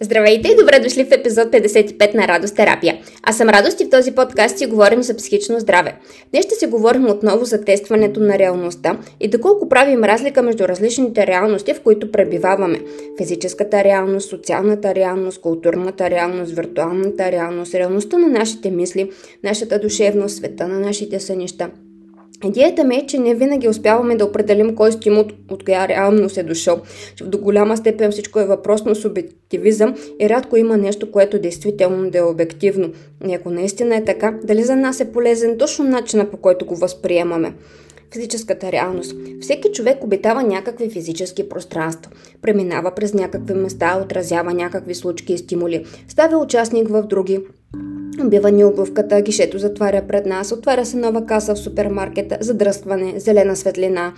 Здравейте и добре дошли в епизод 55 на Радост терапия. Аз съм Радост и в този подкаст си говорим за психично здраве. Днес ще си говорим отново за тестването на реалността и доколко правим разлика между различните реалности, в които пребиваваме. Физическата реалност, социалната реалност, културната реалност, виртуалната реалност, реалността на нашите мисли, нашата душевност, света на нашите сънища – Идеята ми е, че не винаги успяваме да определим кой стимул от, коя реалност е дошъл, че до голяма степен всичко е въпрос на субективизъм и рядко има нещо, което действително да е обективно. И ако наистина е така, дали за нас е полезен точно начина по който го възприемаме? Физическата реалност. Всеки човек обитава някакви физически пространства, преминава през някакви места, отразява някакви случки и стимули, става участник в други, Бива ни обувката, гишето затваря пред нас, отваря се нова каса в супермаркета, задръстване, зелена светлина,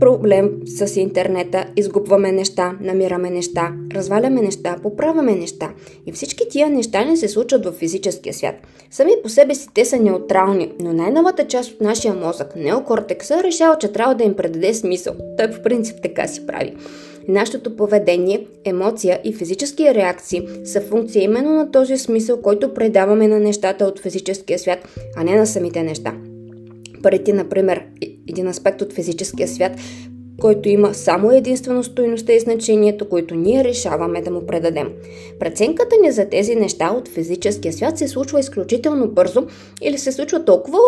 проблем с интернета, изгубваме неща, намираме неща, разваляме неща, поправяме неща. И всички тия неща не се случват в физическия свят. Сами по себе си те са неутрални, но най-новата част от нашия мозък, неокортекса, решава, че трябва да им предаде смисъл. Той по принцип така си прави. Нашето поведение, емоция и физически реакции са функция именно на този смисъл, който предаваме на нещата от физическия свят, а не на самите неща. Парите, например, един аспект от физическия свят, който има само единствено стоеността и значението, които ние решаваме да му предадем. Преценката ни за тези неща от физическия свят се случва изключително бързо или се случва толкова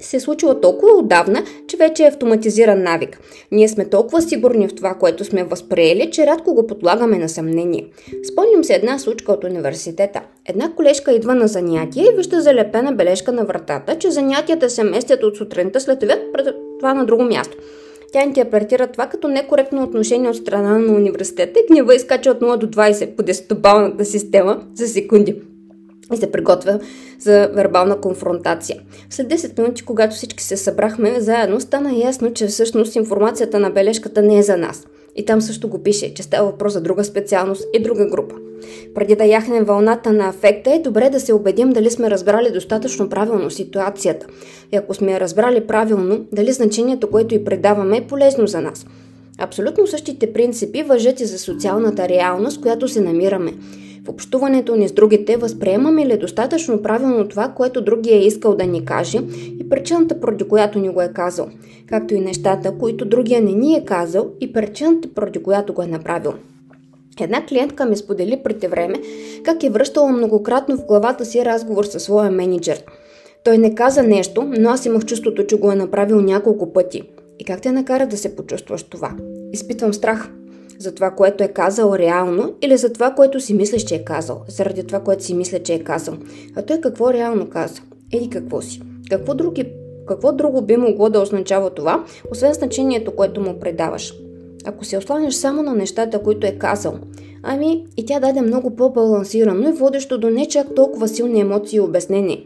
се е случило толкова отдавна, че вече е автоматизиран навик. Ние сме толкова сигурни в това, което сме възприели, че рядко го подлагаме на съмнение. Спомням се една случка от университета. Една колежка идва на занятие и вижда залепена бележка на вратата, че занятията се местят от сутринта след обяд пред това на друго място. Тя интерпретира това като некоректно отношение от страна на университета и гнева изкача от 0 до 20 по 10-балната система за секунди и се приготвя за вербална конфронтация. След 10 минути, когато всички се събрахме заедно, стана ясно, че всъщност информацията на бележката не е за нас. И там също го пише, че става въпрос за друга специалност и друга група. Преди да яхнем вълната на афекта, е добре да се убедим дали сме разбрали достатъчно правилно ситуацията. И ако сме я разбрали правилно, дали значението, което и предаваме, е полезно за нас. Абсолютно същите принципи въжат и за социалната реалност, която се намираме. В общуването ни с другите възприемаме ли достатъчно правилно това, което другия е искал да ни каже и причината, поради която ни го е казал, както и нещата, които другия не ни е казал и причината, поради която го е направил. Една клиентка ми сподели преди време как е връщала многократно в главата си разговор със своя менеджер. Той не каза нещо, но аз имах чувството, че го е направил няколко пъти. И как те накара да се почувстваш това? Изпитвам страх за това, което е казал реално или за това, което си мислиш, че е казал, заради това, което си мисля, че е казал. А той какво реално каза? Или какво си? Какво, други, какво друго би могло да означава това, освен значението, което му предаваш? Ако се осланяш само на нещата, които е казал, ами и тя даде много по-балансирано и водещо до не чак толкова силни емоции и обяснения.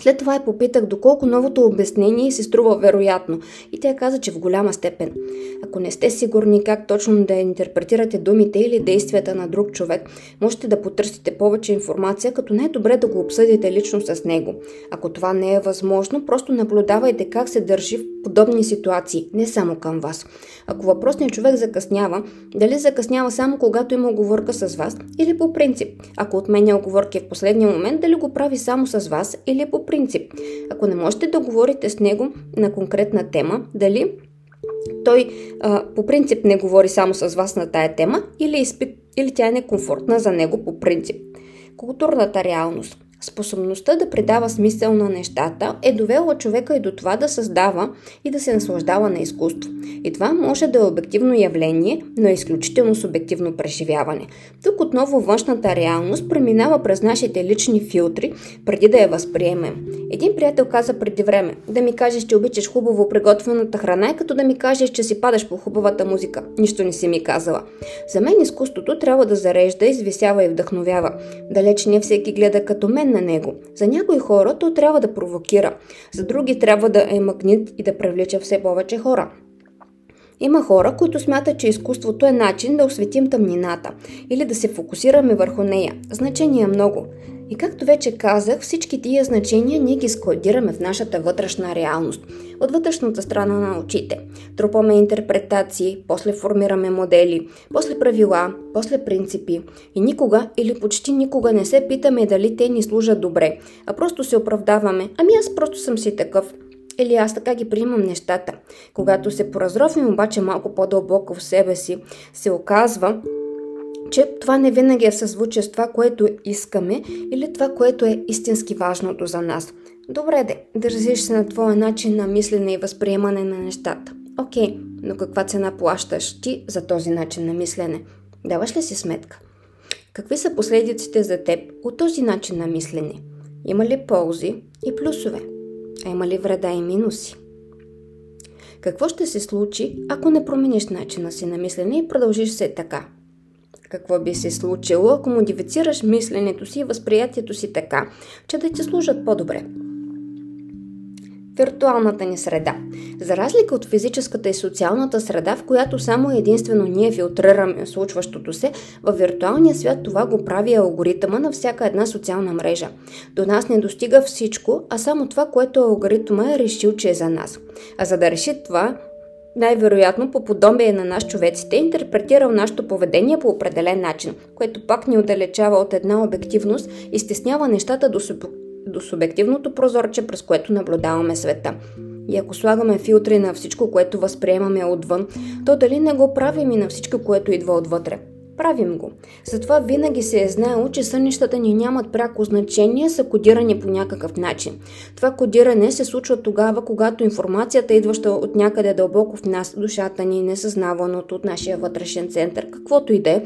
След това я попитах доколко новото обяснение се струва вероятно и тя каза, че в голяма степен. Ако не сте сигурни как точно да интерпретирате думите или действията на друг човек, можете да потърсите повече информация, като не е добре да го обсъдите лично с него. Ако това не е възможно, просто наблюдавайте как се държи в подобни ситуации, не само към вас. Ако въпросният човек закъснява, дали закъснява само когато има оговорка с вас или по принцип? Ако отменя оговорки в последния момент, дали го прави само с вас или по принцип. Ако не можете да говорите с него на конкретна тема, дали той а, по принцип не говори само с вас на тая тема или, изпит, или тя е некомфортна за него по принцип. Културната реалност. Способността да придава смисъл на нещата е довела човека и до това да създава и да се наслаждава на изкуство. И това може да е обективно явление, но е изключително субективно преживяване. Тук отново външната реалност преминава през нашите лични филтри, преди да я възприемем. Един приятел каза преди време, да ми кажеш, че обичаш хубаво приготвената храна е като да ми кажеш, че си падаш по хубавата музика. Нищо не си ми казала. За мен изкуството трябва да зарежда, извисява и вдъхновява. Далеч не всеки гледа като мен на него. За някои хора то трябва да провокира, за други трябва да е магнит и да привлича все повече хора. Има хора, които смятат, че изкуството е начин да осветим тъмнината или да се фокусираме върху нея. Значение е много. И както вече казах, всички тия значения ние ги складираме в нашата вътрешна реалност. От вътрешната страна на очите. Трупаме интерпретации, после формираме модели, после правила, после принципи. И никога или почти никога не се питаме дали те ни служат добре, а просто се оправдаваме. Ами аз просто съм си такъв. Или аз така ги приемам нещата. Когато се поразровим обаче малко по-дълбоко в себе си, се оказва, че това не винаги е в съзвучие с това, което искаме или това, което е истински важното за нас. Добре де, държиш се на твоя начин на мислене и възприемане на нещата. Окей, но каква цена плащаш ти за този начин на мислене? Даваш ли си сметка? Какви са последиците за теб от този начин на мислене? Има ли ползи и плюсове? А има ли вреда и минуси? Какво ще се случи, ако не промениш начина си на мислене и продължиш се така? Какво би се случило, ако модифицираш мисленето си и възприятието си така, че да ти служат по-добре? Виртуалната ни среда. За разлика от физическата и социалната среда, в която само единствено ние филтрираме случващото се, в виртуалния свят това го прави алгоритъма на всяка една социална мрежа. До нас не достига всичко, а само това, което алгоритъма е решил, че е за нас. А за да реши това, най-вероятно по подобие на нас човеците, интерпретирал нашето поведение по определен начин, което пак ни отдалечава от една обективност и стеснява нещата до, суб... до субективното прозорче, през което наблюдаваме света. И ако слагаме филтри на всичко, което възприемаме отвън, то дали не го правим и на всичко, което идва отвътре? Правим го. Затова винаги се е знаело, че сънищата ни нямат пряко значение, са кодирани по някакъв начин. Това кодиране се случва тогава, когато информацията, идваща от някъде дълбоко в нас, душата ни, несъзнаваното от нашия вътрешен център, каквото и да е,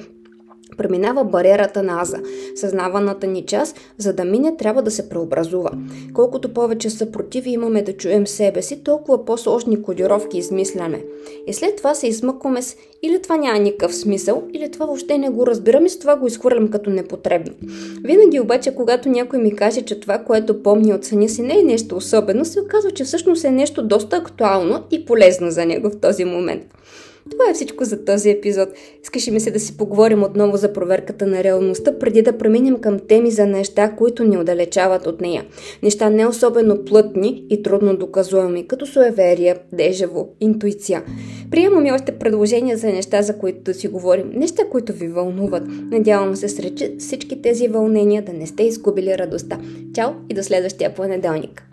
преминава бариерата на аза. Съзнаваната ни част, за да мине, трябва да се преобразува. Колкото повече съпротиви имаме да чуем себе си, толкова по-сложни кодировки измисляме. И след това се измъкваме с или това няма никакъв смисъл, или това въобще не го разбирам и с това го изхвърлям като непотребно. Винаги обаче, когато някой ми каже, че това, което помни от съня си не е нещо особено, се оказва, че всъщност е нещо доста актуално и полезно за него в този момент. Това е всичко за този епизод. Искаше ми се да си поговорим отново за проверката на реалността, преди да преминем към теми за неща, които ни отдалечават от нея. Неща не особено плътни и трудно доказуеми, като суеверия, дежаво, интуиция. Приемам и още предложения за неща, за които да си говорим. Неща, които ви вълнуват. Надявам се сред всички тези вълнения да не сте изгубили радостта. Чао и до следващия понеделник!